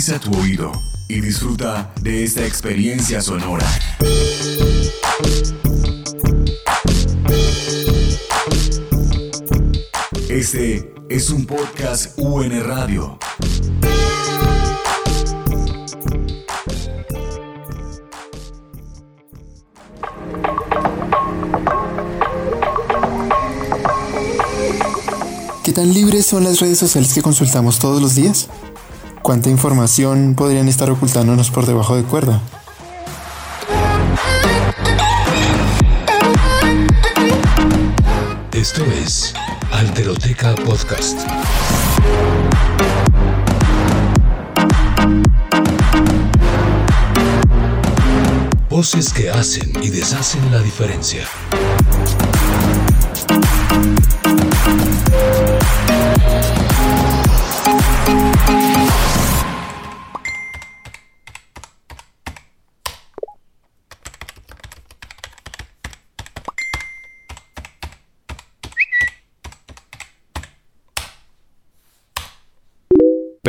Agudiza tu oído y disfruta de esta experiencia sonora. Este es un podcast UN Radio. ¿Qué tan libres son las redes sociales que consultamos todos los días? ¿Cuánta información podrían estar ocultándonos por debajo de cuerda? Esto es Alteroteca Podcast. Voces que hacen y deshacen la diferencia.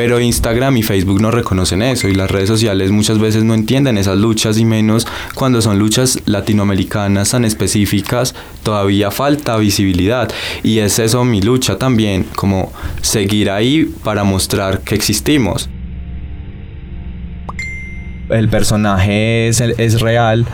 Pero Instagram y Facebook no reconocen eso y las redes sociales muchas veces no entienden esas luchas y menos cuando son luchas latinoamericanas tan específicas, todavía falta visibilidad. Y es eso mi lucha también, como seguir ahí para mostrar que existimos. El personaje es, es real,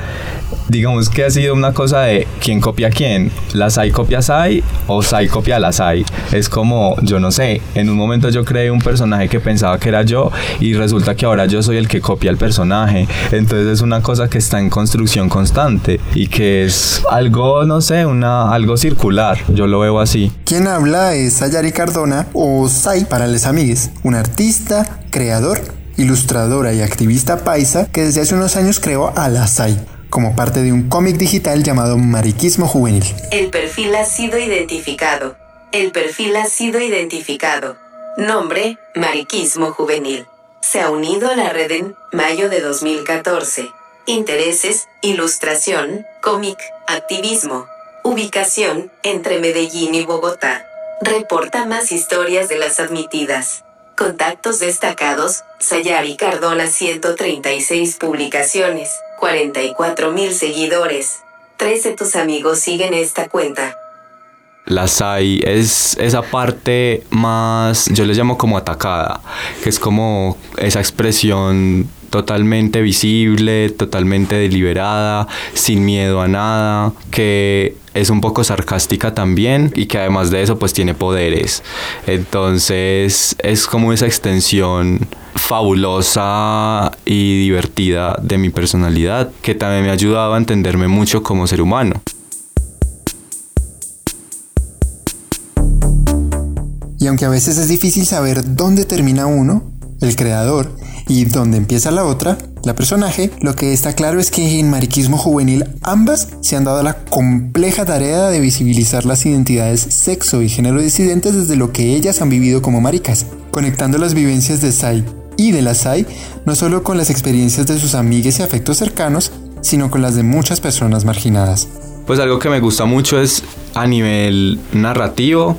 digamos que ha sido una cosa de quién copia a quién. Las hay copias hay o Sai copia las hay. Es como, yo no sé, en un momento yo creé un personaje que pensaba que era yo y resulta que ahora yo soy el que copia el personaje. Entonces es una cosa que está en construcción constante y que es algo, no sé, una, algo circular. Yo lo veo así. Quien habla es Sayari Cardona o Sai para les amigues, un artista, creador ilustradora y activista paisa que desde hace unos años creó Alasai como parte de un cómic digital llamado Mariquismo Juvenil. El perfil ha sido identificado. El perfil ha sido identificado. Nombre, Mariquismo Juvenil. Se ha unido a la red en mayo de 2014. Intereses, ilustración, cómic, activismo. Ubicación, entre Medellín y Bogotá. Reporta más historias de las admitidas. Contactos destacados, Sayari Cardona 136 publicaciones, 44 mil seguidores. Tres de tus amigos siguen esta cuenta. La SAI es esa parte más, yo le llamo como atacada, que es como esa expresión totalmente visible, totalmente deliberada, sin miedo a nada, que es un poco sarcástica también y que además de eso pues tiene poderes. Entonces es como esa extensión fabulosa y divertida de mi personalidad que también me ha ayudado a entenderme mucho como ser humano. Y aunque a veces es difícil saber dónde termina uno, el creador, y donde empieza la otra, la personaje, lo que está claro es que en Mariquismo Juvenil ambas se han dado la compleja tarea de visibilizar las identidades sexo y género disidentes desde lo que ellas han vivido como maricas, conectando las vivencias de Sai y de la Sai no solo con las experiencias de sus amigas y afectos cercanos, sino con las de muchas personas marginadas. Pues algo que me gusta mucho es a nivel narrativo,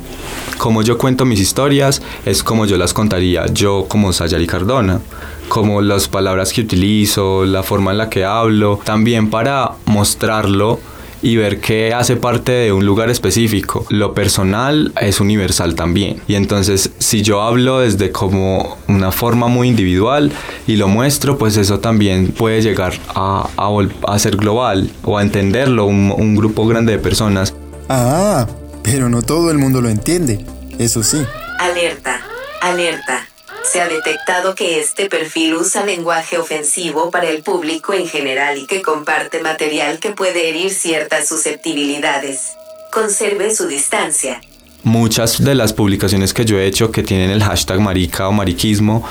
como yo cuento mis historias, es como yo las contaría, yo como Sayari Cardona, como las palabras que utilizo, la forma en la que hablo, también para mostrarlo y ver que hace parte de un lugar específico. Lo personal es universal también. Y entonces si yo hablo desde como una forma muy individual y lo muestro, pues eso también puede llegar a, a, ser global o a entenderlo un, un grupo grande de personas. Ah, pero no todo el mundo lo entiende. Eso sí. Alerta, alerta se ha detectado que este perfil usa lenguaje ofensivo para el público en general y que comparte material que puede herir ciertas susceptibilidades. Conserve su distancia. Muchas de las publicaciones que yo he hecho que tienen el hashtag marica o mariquismo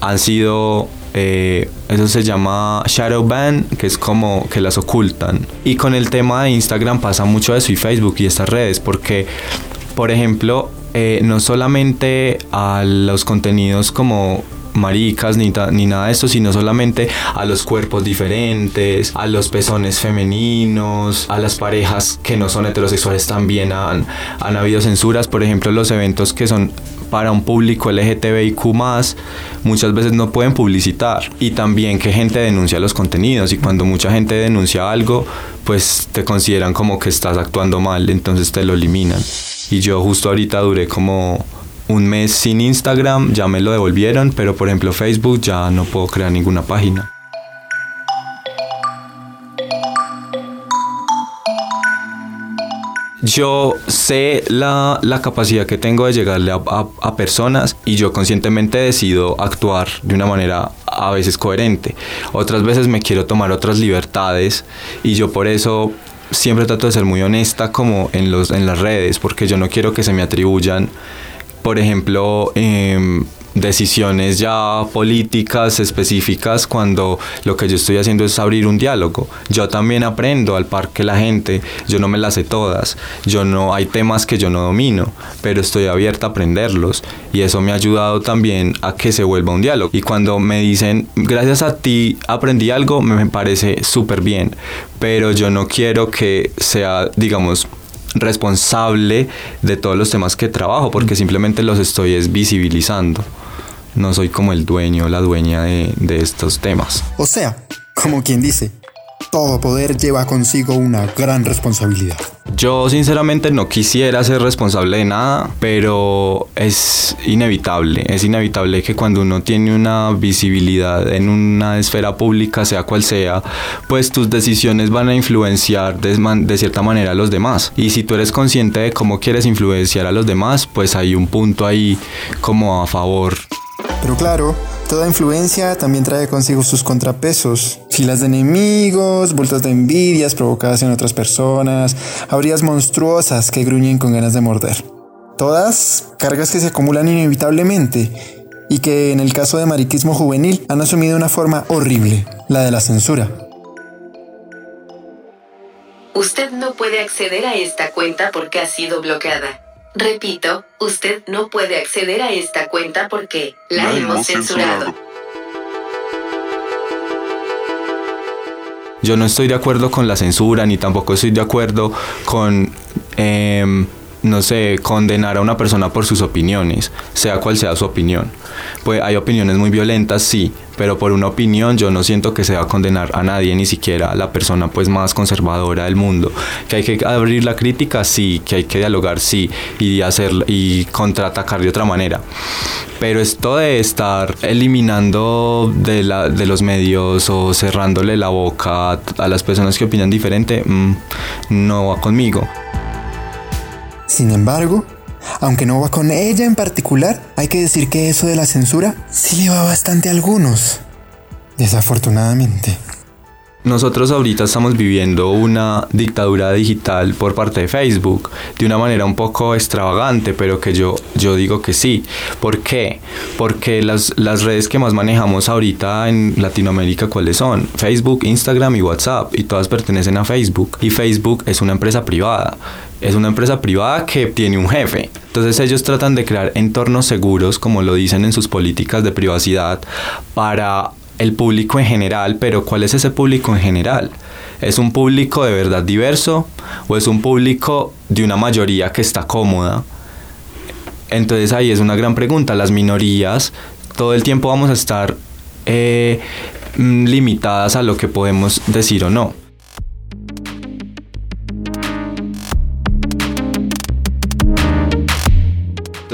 han sido eh, eso se llama shadow ban, que es como que las ocultan. Y con el tema de Instagram pasa mucho eso y Facebook y estas redes, porque, por ejemplo, eh, no solamente a los contenidos como maricas ni, ni nada de esto, sino solamente a los cuerpos diferentes, a los pezones femeninos, a las parejas que no son heterosexuales también han, han habido censuras, por ejemplo los eventos que son para un público LGTBIQ muchas veces no pueden publicitar. Y también que gente denuncia los contenidos. Y cuando mucha gente denuncia algo pues te consideran como que estás actuando mal entonces te lo eliminan y yo justo ahorita duré como un mes sin Instagram, ya me lo devolvieron, pero por ejemplo Facebook ya no puedo crear ninguna página. yo sé la, capacidad que tengo de llegarle a, personas y yo conscientemente decido actuar de una manera a veces coherente. Otras veces me quiero tomar otras libertades y yo por eso siempre trato de ser muy honesta como en, los, en las redes porque yo no quiero que se me atribuyan, por ejemplo, eh, decisiones ya políticas específicas cuando lo que yo estoy haciendo es abrir un diálogo. Yo también aprendo al par que la gente, yo no me las sé todas, yo no hay temas que yo no domino, pero estoy abierta a aprenderlos y eso me ha ayudado también a que se vuelva un diálogo. Y cuando me dicen, gracias a ti aprendí algo, me parece súper bien, pero yo no quiero que sea, digamos, responsable de todos los temas que trabajo porque simplemente los estoy visibilizando no soy como el dueño o la dueña de, de estos temas. O sea, como quien dice, todo poder lleva consigo una gran responsabilidad. Yo sinceramente no quisiera ser responsable de nada, pero es inevitable, es inevitable que cuando uno tiene una visibilidad en una esfera pública, sea cual sea, pues tus decisiones van a influenciar de, de cierta manera a los demás. Y si tú eres consciente de cómo quieres influenciar a los demás, pues hay un punto ahí como a favor pero claro, toda influencia también trae consigo sus contrapesos. Filas de enemigos, bultos de envidias provocadas en otras personas, habrías monstruosas que gruñen con ganas de morder. Todas cargas que se acumulan inevitablemente y que en el caso de mariquismo juvenil han asumido una forma horrible, la de la censura. Usted no puede acceder a esta cuenta porque ha sido bloqueada. Repito, usted no puede acceder a esta cuenta porque la, hemos censurado. Yo no estoy de acuerdo con la censura, ni tampoco estoy de acuerdo con, em, no sé, condenar a una persona por sus opiniones, sea cual sea su opinión. Pues hay opiniones muy violentas, sí, pero por una opinión yo no siento que se va a condenar a nadie, ni siquiera a la persona pues más conservadora del mundo. Que hay que abrir la crítica, sí, que hay que dialogar, sí, y hacer y contraatacar de otra manera. Pero esto de estar eliminando de, la, de los medios o cerrándole la boca a, las personas que opinan diferente, mm, no va conmigo. Sin embargo, aunque no va con ella en particular, hay que decir que eso de la censura sí le va bastante a algunos. Desafortunadamente. Nosotros ahorita estamos viviendo una dictadura digital por parte de Facebook de una manera un poco extravagante, pero que yo, yo digo que sí. ¿Por qué? Porque las, las redes que más manejamos ahorita en Latinoamérica, ¿cuáles son? Facebook, Instagram y WhatsApp, y todas pertenecen a Facebook. Y Facebook es una empresa privada es una empresa privada que tiene un jefe. Entonces ellos tratan de crear entornos seguros, como lo dicen en sus políticas de privacidad, para el público en general, pero ¿cuál es ese público en general? ¿Es un público de verdad diverso o es un público de una mayoría que está cómoda? Entonces ahí es una gran pregunta. Las minorías, todo el tiempo vamos a estar eh, mm, limitadas a lo que podemos decir o no.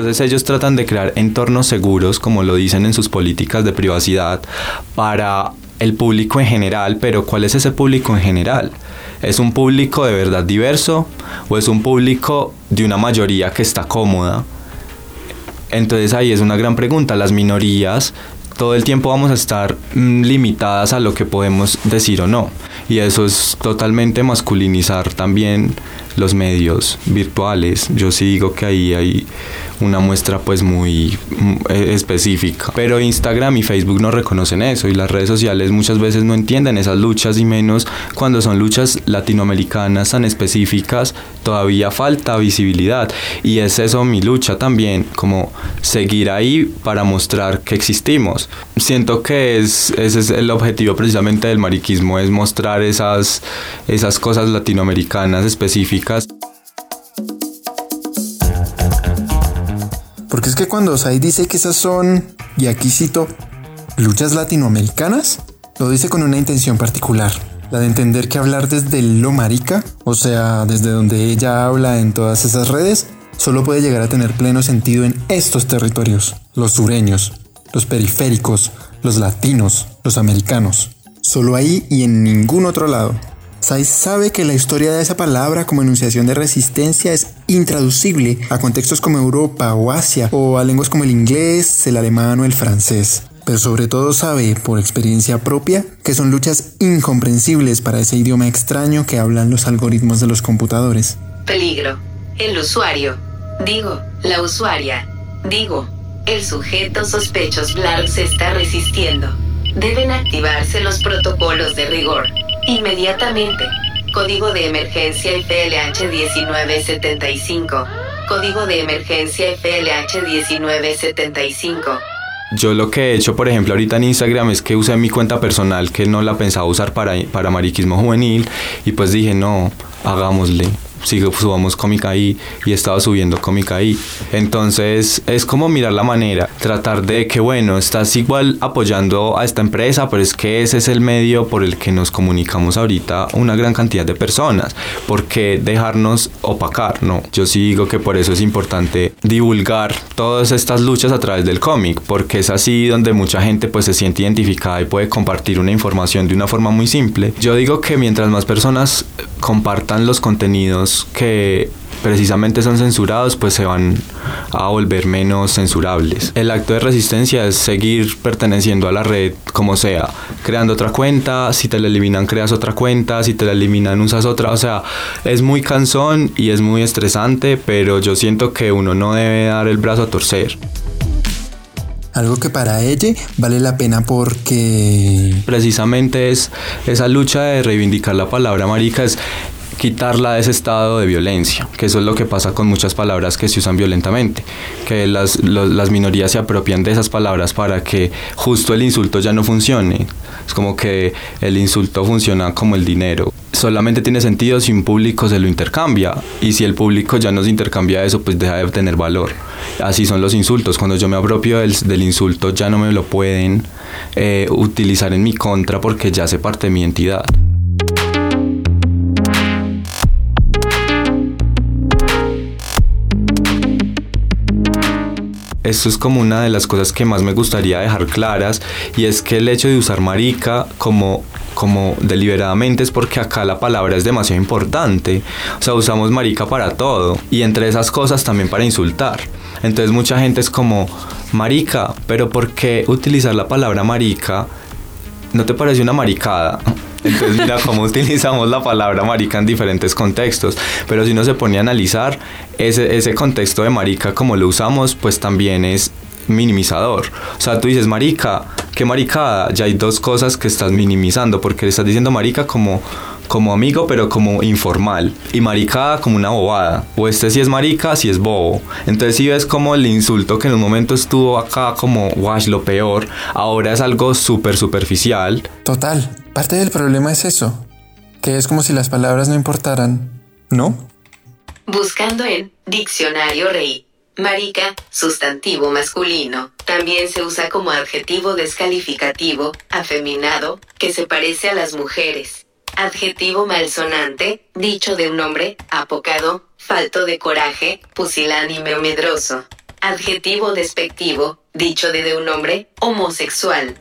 Entonces ellos tratan de crear entornos seguros, como lo dicen en sus políticas de privacidad, para el público en general, pero ¿cuál es ese público en general? ¿Es un público de verdad diverso o es un público de una mayoría que está cómoda? Entonces ahí es una gran pregunta. Las minorías todo el tiempo vamos a estar mm, limitadas a lo que podemos decir o no. Y eso es totalmente masculinizar también los medios virtuales. Yo sí digo que ahí hay una muestra pues muy mm, e, específica. Pero Instagram y Facebook no reconocen eso y las redes sociales muchas veces no entienden esas luchas y menos cuando son luchas latinoamericanas tan específicas todavía falta visibilidad y es eso mi lucha también, como seguir ahí para mostrar que existimos. Siento que es, ese es el objetivo precisamente del mariquismo, es mostrar esas, esas cosas latinoamericanas específicas. Porque es que cuando Sai dice que esas son, y aquí cito, luchas latinoamericanas, lo dice con una intención particular la de entender que hablar desde lo marica, o sea, desde donde ella habla en todas esas redes, solo puede llegar a tener pleno sentido en estos territorios, los sureños, los periféricos, los latinos, los americanos. Solo ahí y en ningún otro lado. Sai sabe que la historia de esa palabra como enunciación de resistencia es intraducible a contextos como Europa o Asia o a lenguas como el inglés, el alemán o el francés pero sobre todo sabe por experiencia propia que son luchas incomprensibles para ese idioma extraño que hablan los algoritmos de los computadores. Peligro. El usuario. Digo, la usuaria. Digo, el sujeto sospechoso Blarg se está resistiendo. Deben activarse los protocolos de rigor. Inmediatamente. Código de emergencia FLH 1975. Código de emergencia FLH 1975. Yo lo que he hecho, por ejemplo, ahorita en Instagram es que usé mi cuenta personal que no la pensaba usar para, para mariquismo juvenil y pues dije, no, hagámosle sigo, subamos cómica ahí y he estado subiendo cómica ahí. Entonces es como mirar la manera, tratar de que bueno, estás igual apoyando a esta empresa, pero es que ese es el medio por el que nos comunicamos ahorita una gran cantidad de personas. porque dejarnos opacar? No, yo sí digo que por eso es importante divulgar todas estas luchas a través del cómic, porque es así donde mucha gente pues se siente identificada y puede compartir una información de una forma muy simple. Yo digo que mientras más personas compartan los contenidos que precisamente son censurados, pues se van a volver menos censurables. El acto de resistencia es seguir perteneciendo a la red como sea, creando otra cuenta, si te la eliminan creas otra cuenta, si te la eliminan usas otra, o sea, es muy cansón y es muy estresante, pero yo siento que uno no debe dar el brazo a torcer. Algo que para ella vale la pena porque... Precisamente es esa lucha de reivindicar la palabra marica, es quitarla de ese estado de violencia, que eso es lo que pasa con muchas palabras que se usan violentamente, que las, las minorías se apropian de esas palabras para que justo el insulto ya no funcione. Es como que el insulto funciona como el dinero. Solamente tiene sentido si un público se lo intercambia y si el público ya no se intercambia eso, pues deja de tener valor. Así son los insultos. Cuando yo me apropio del, del insulto ya no me lo pueden eh, utilizar en mi contra porque ya hace parte de mi entidad. Esto es como una de las cosas que más me gustaría dejar claras y es que el hecho de usar marica como como deliberadamente es porque acá la palabra es demasiado importante. O sea, usamos marica para todo y entre esas cosas también para insultar. Entonces mucha gente es como marica, pero ¿por qué utilizar la palabra marica? ¿No te parece una maricada? Entonces mira cómo utilizamos la palabra marica en diferentes contextos. Pero si uno se pone a analizar ese, ese contexto de marica como lo usamos, pues también es minimizador. O sea, tú dices marica, qué maricada. Ya hay dos cosas que estás minimizando porque estás diciendo marica como como amigo, pero como informal. Y maricada como una bobada. O este sí es marica, si es bobo. Entonces si ves como el insulto que en un momento estuvo acá como, wash, lo peor, ahora es algo súper superficial. Total. Parte del problema es eso. Que es como si las palabras no importaran. ¿No? Buscando en Diccionario Rey. Marica, sustantivo masculino, también se usa como adjetivo descalificativo, afeminado, que se parece a las mujeres. Adjetivo malsonante, dicho de un hombre, apocado, falto de coraje, pusilánime o medroso. Adjetivo despectivo, dicho de, de un hombre, homosexual.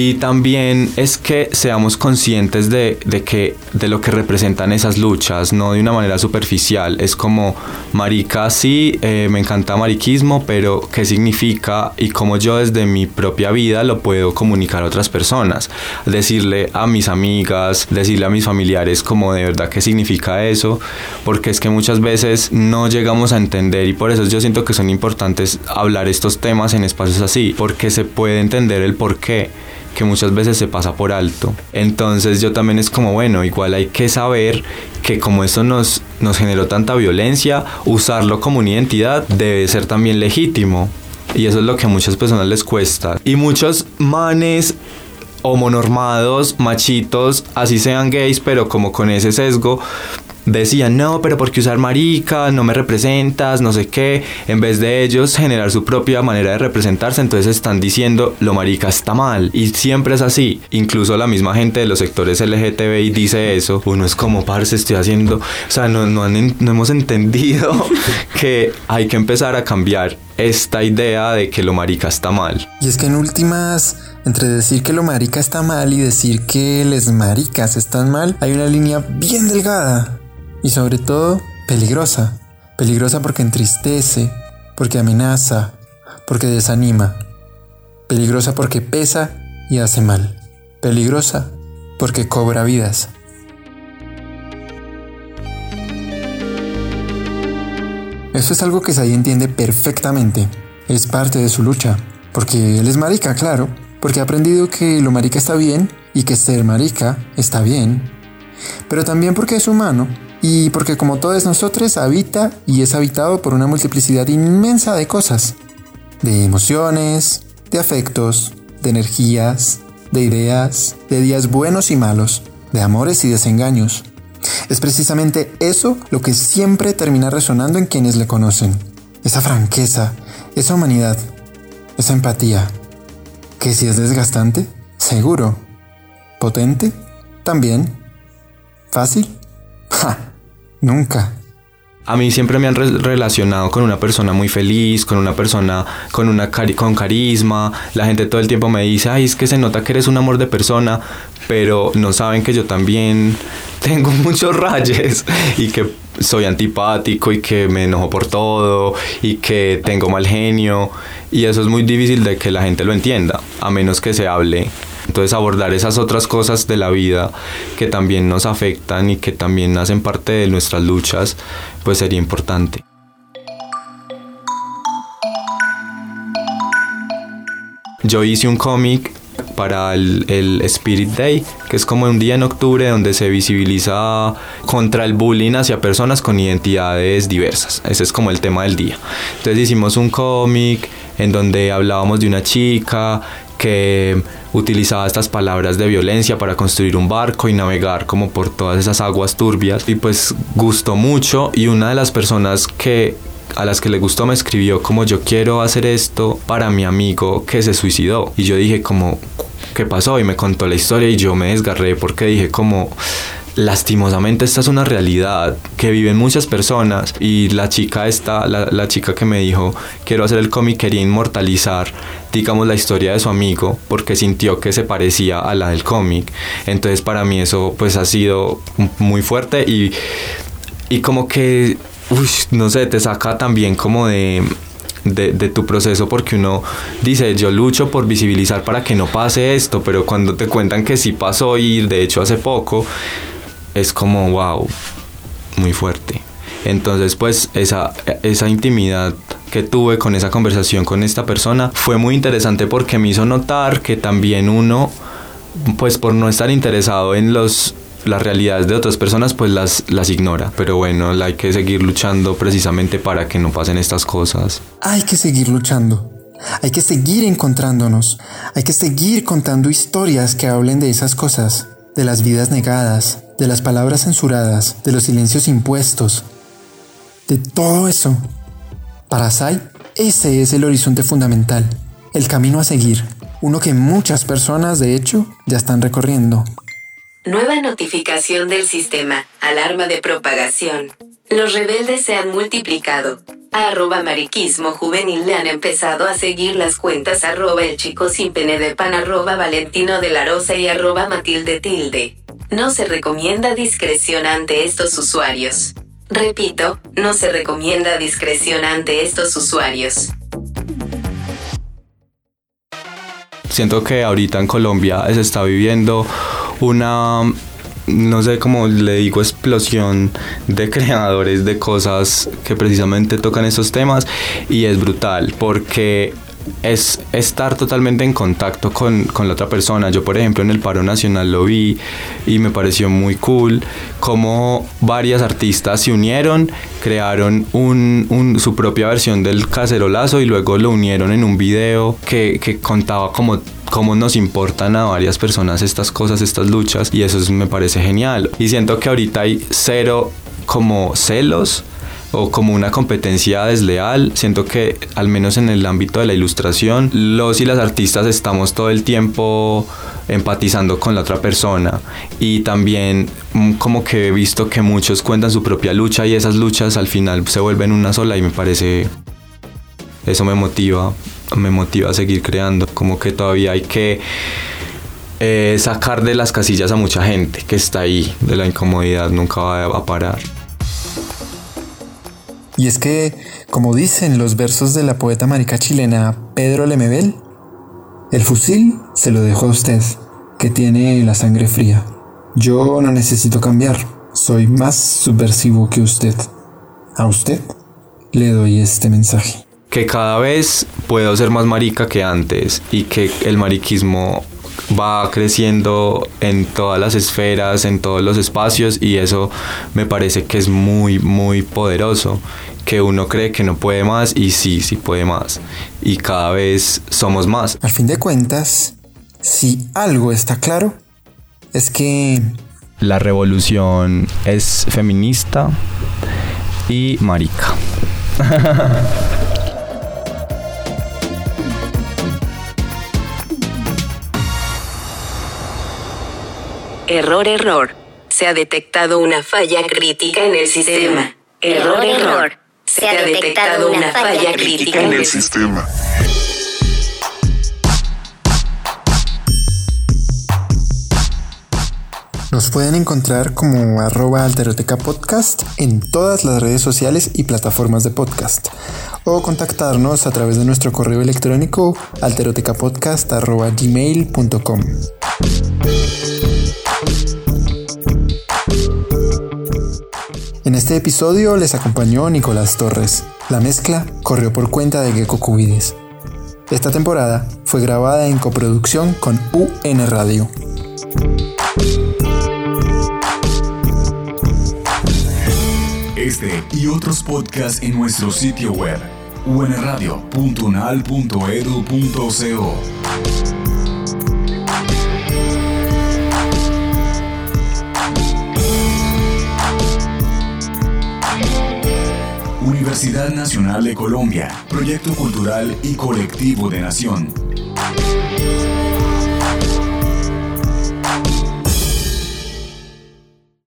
Y también es que seamos conscientes de, que, de lo que representan esas luchas, no de una manera superficial. Es como, marica, sí, eh, me encanta mariquismo, pero ¿qué significa? Y cómo yo desde mi propia vida lo puedo comunicar a otras personas. Decirle a mis amigas, decirle a mis familiares como de verdad qué significa eso, porque es que muchas veces no llegamos a entender y por eso yo siento que son importantes hablar estos temas en espacios así, porque se puede entender el por qué que muchas veces se pasa por alto. Entonces yo también es como, bueno, igual hay que saber que como eso nos, nos generó tanta violencia, usarlo como una identidad debe ser también legítimo. Y eso es lo que a muchas personas les cuesta. Y muchos manes homonormados, machitos, así sean gays, pero como con ese sesgo, decían, no, pero ¿por qué usar marica? No me representas, no sé qué. En vez de ellos generar su propia manera de representarse, entonces están diciendo, lo marica está mal. Y siempre es así. Incluso la misma gente de los sectores LGTBI dice eso. Uno es como, parce, estoy haciendo... O sea, no, no, no hemos entendido que hay que empezar a cambiar esta idea de que lo marica está mal. Y es que en últimas entre decir que lo marica está mal y decir que les maricas están mal, hay una línea bien delgada y sobre todo peligrosa. Peligrosa porque entristece, porque amenaza, porque desanima. Peligrosa porque pesa y hace mal. Peligrosa porque cobra vidas. Eso es algo que Sai entiende perfectamente. Es parte de su lucha. Porque él es marica, claro. Porque ha aprendido que lo marica está bien y que ser marica está bien. Pero también porque es humano y porque como todos nosotros habita y es habitado por una multiplicidad inmensa de cosas, de emociones, de afectos, de energías, de ideas, de días buenos y malos, de amores y desengaños. Es precisamente eso lo que siempre termina resonando en quienes le conocen. Esa franqueza, esa humanidad, esa empatía. Que si es desgastante, seguro. Potente, también. Fácil, Nunca. A mí siempre me han relacionado con una persona muy feliz, con una persona con, una con carisma. La gente todo el tiempo me dice, ay, es que se nota que eres un amor de persona, pero no saben que yo también tengo muchos rayes y que soy antipático y que me enojo por todo y que tengo mal genio. Y eso es muy difícil de que la gente lo entienda, a menos que se hable entonces abordar esas otras cosas de la vida que también nos afectan y que también hacen parte de nuestras luchas, pues sería importante. Yo hice un cómic para el, el, Spirit Day, que es como un día en octubre donde se visibiliza contra el bullying hacia personas con identidades diversas. Ese es como el tema del día. Entonces hicimos un cómic en donde hablábamos de una chica que utilizaba estas palabras de violencia para construir un barco y navegar como por todas esas aguas turbias. Y pues gustó mucho y una de las personas que a las que le gustó me escribió como yo quiero hacer esto para mi amigo que se suicidó y yo dije como qué pasó y me contó la historia y yo me desgarré porque dije como lastimosamente esta es una realidad que viven muchas personas y la chica esta, la, chica que me dijo quiero hacer el cómic quería inmortalizar digamos la historia de su amigo porque sintió que se parecía a la del cómic entonces para mí eso pues ha sido muy fuerte y, y como que no sé te saca también como de de, de, tu proceso porque uno dice yo lucho por visibilizar para que no pase esto pero cuando te cuentan que sí pasó y de hecho hace poco es como, wow, muy fuerte. Entonces, pues esa, esa intimidad que tuve con esa conversación con esta persona fue muy interesante porque me hizo notar que también uno, pues por no estar interesado en los las realidades de otras personas pues las, las ignora. Pero bueno, hay que seguir luchando precisamente para que no pasen estas cosas. Hay que seguir luchando. Hay que seguir encontrándonos. Hay que seguir contando historias que hablen de esas cosas, de las vidas negadas, de las palabras censuradas, de los silencios impuestos, de todo eso. Para Sai, ese es el horizonte fundamental, el camino a seguir, uno que muchas personas de hecho ya están recorriendo. Nueva notificación del sistema, alarma de propagación. Los rebeldes se han multiplicado. Arroba mariquismo juvenil le han empezado a seguir las cuentas arroba el chico sin pene de pan arroba valentino de la rosa y arroba matilde tilde. No se recomienda discreción ante estos usuarios. Repito, no se recomienda discreción ante estos usuarios. Siento que ahorita en Colombia se está viviendo una no sé cómo le digo, explosión de creadores de cosas que precisamente tocan esos temas y es brutal porque es estar totalmente en contacto con, con, la otra persona. Yo, por ejemplo, en el paro nacional lo vi y me pareció muy cool cómo varias artistas se unieron, crearon un, un, su propia versión del cacerolazo y luego lo unieron en un video que, que contaba como cómo nos importan a varias personas estas cosas, estas luchas y eso me parece genial. Y siento que ahorita hay cero como celos o como una competencia desleal. Siento que al menos en el ámbito de la ilustración, los y las artistas estamos todo el tiempo empatizando con la otra persona y también mm, como que he visto que muchos cuentan su propia lucha y esas luchas al final se vuelven una sola y me parece eso me motiva, me motiva a seguir creando, como que todavía hay que eh, sacar de las casillas a mucha gente que está ahí, de la incomodidad, nunca va a parar. Y es que, como dicen los versos de la poeta marica chilena Pedro Lemebel, el fusil se lo dejo a usted, que tiene la sangre fría. Yo no necesito cambiar, soy más subversivo que usted. A usted le doy este mensaje. Que cada vez puedo ser más marica que antes y que el mariquismo va creciendo en todas las esferas, en todos los espacios y eso me parece que es muy, muy poderoso, que uno cree que no puede más y sí, sí puede más y cada vez somos más. Al fin de cuentas, si algo está claro, es que... La revolución es feminista y marica. Error, error. Se ha detectado una falla crítica en el sistema. Error, error. Se ha detectado una falla crítica en el sistema. Nos pueden encontrar como arroba alteroteca podcast en todas las redes sociales y plataformas de podcast o contactarnos a través de nuestro correo electrónico alterotecapodcast.gmail.com. En este episodio les acompañó Nicolás Torres. La mezcla corrió por cuenta de Gecko Cubides. Esta temporada fue grabada en coproducción con UN Radio. Este y otros podcasts en nuestro sitio web unradio.unal.edu.co. Universidad Nacional de Colombia, Proyecto Cultural y Colectivo de Nación.